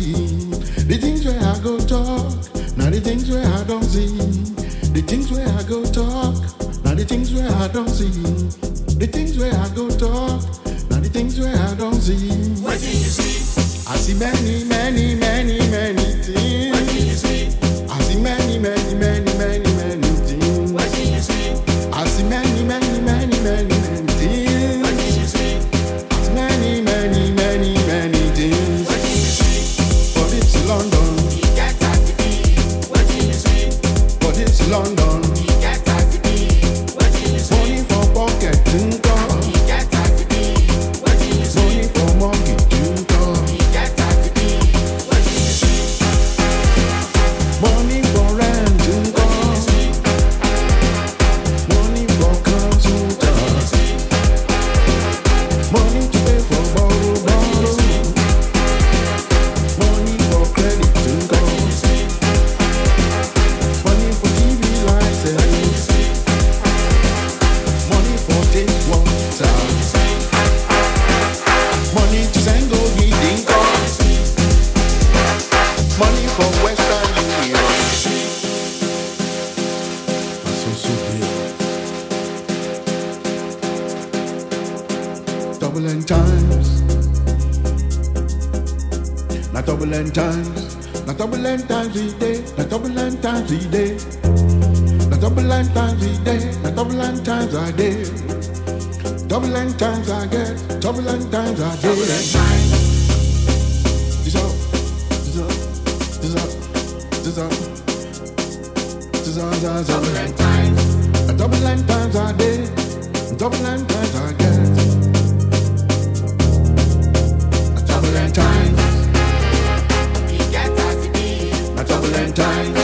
see. times I get, turbulent times I get. Turbulent times. This up, this up, this up, this up, this up, this up. Turbulent times. A turbulent times I did, turbulent times I get. A turbulent times. He gets us to be. A turbulent times.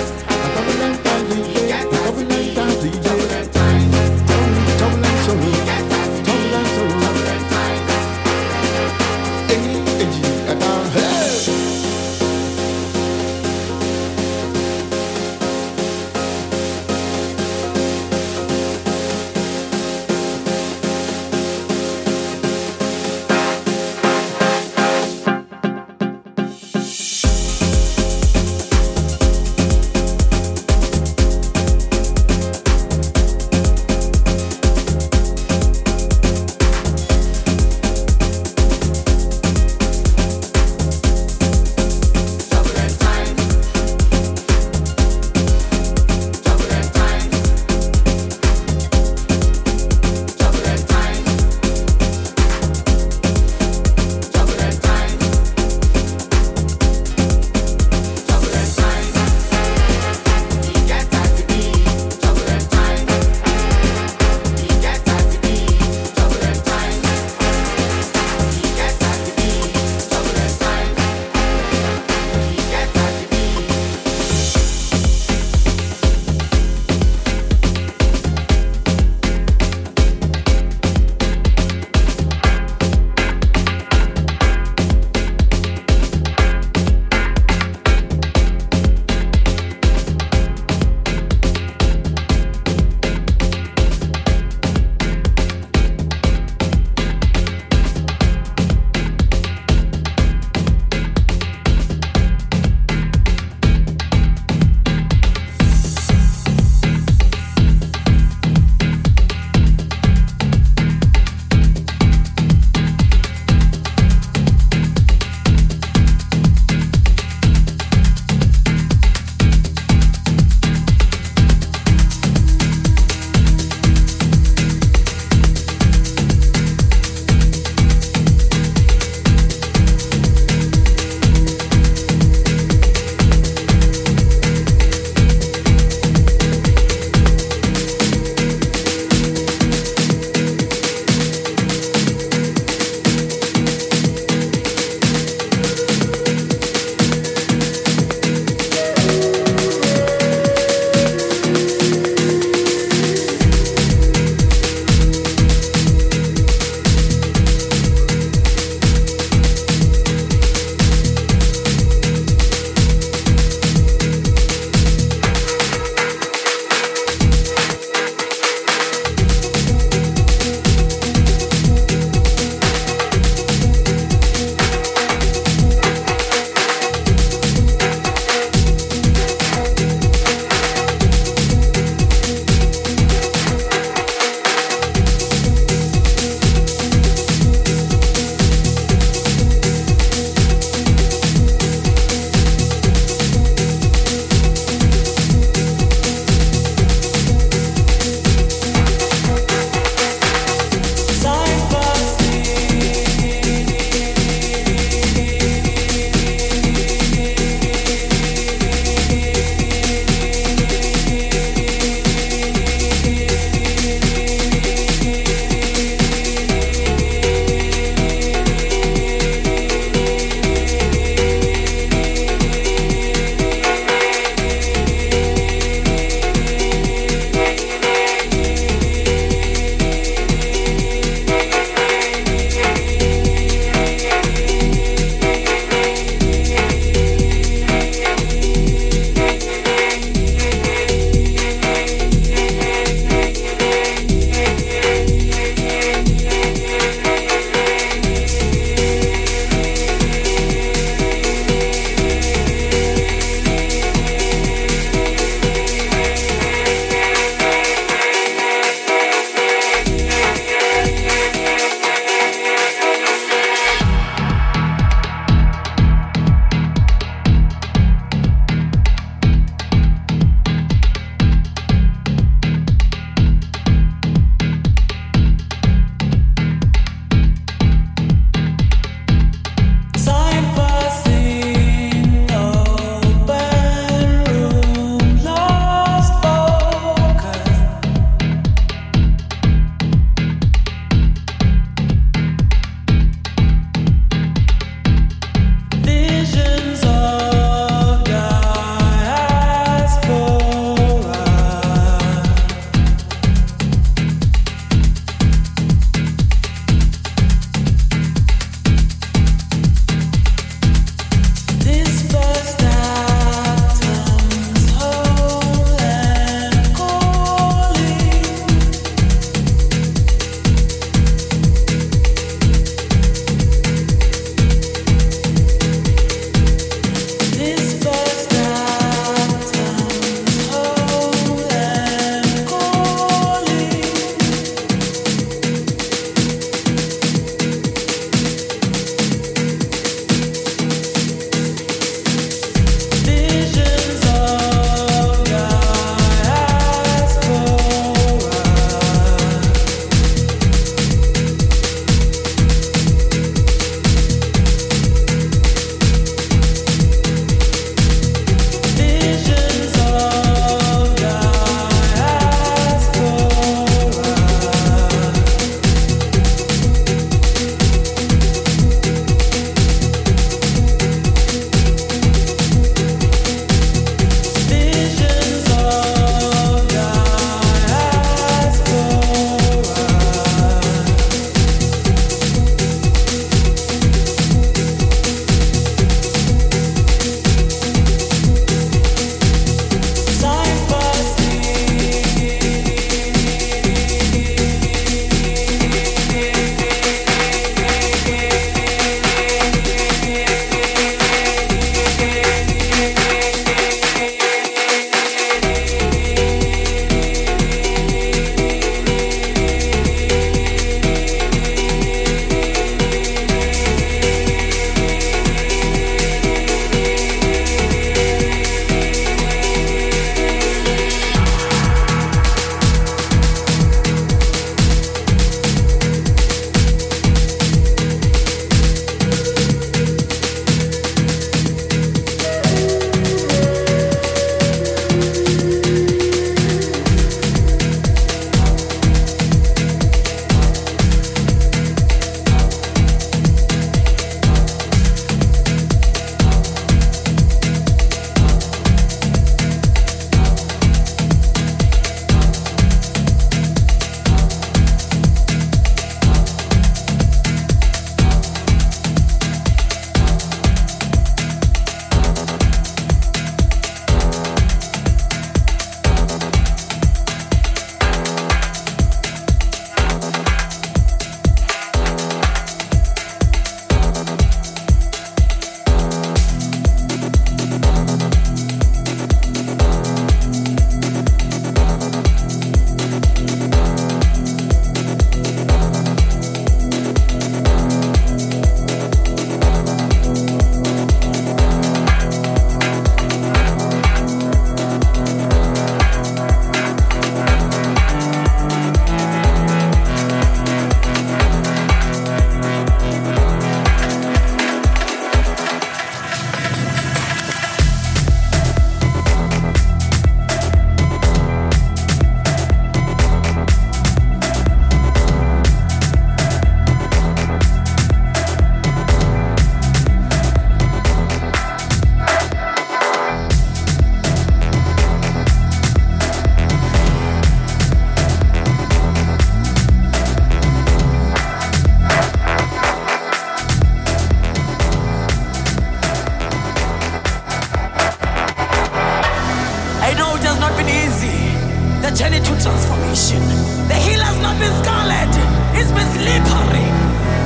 Journey to transformation. The hill has not been scarlet, it's been slippery.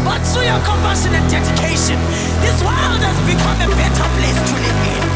But through your compassion and dedication, this world has become a better place to live in.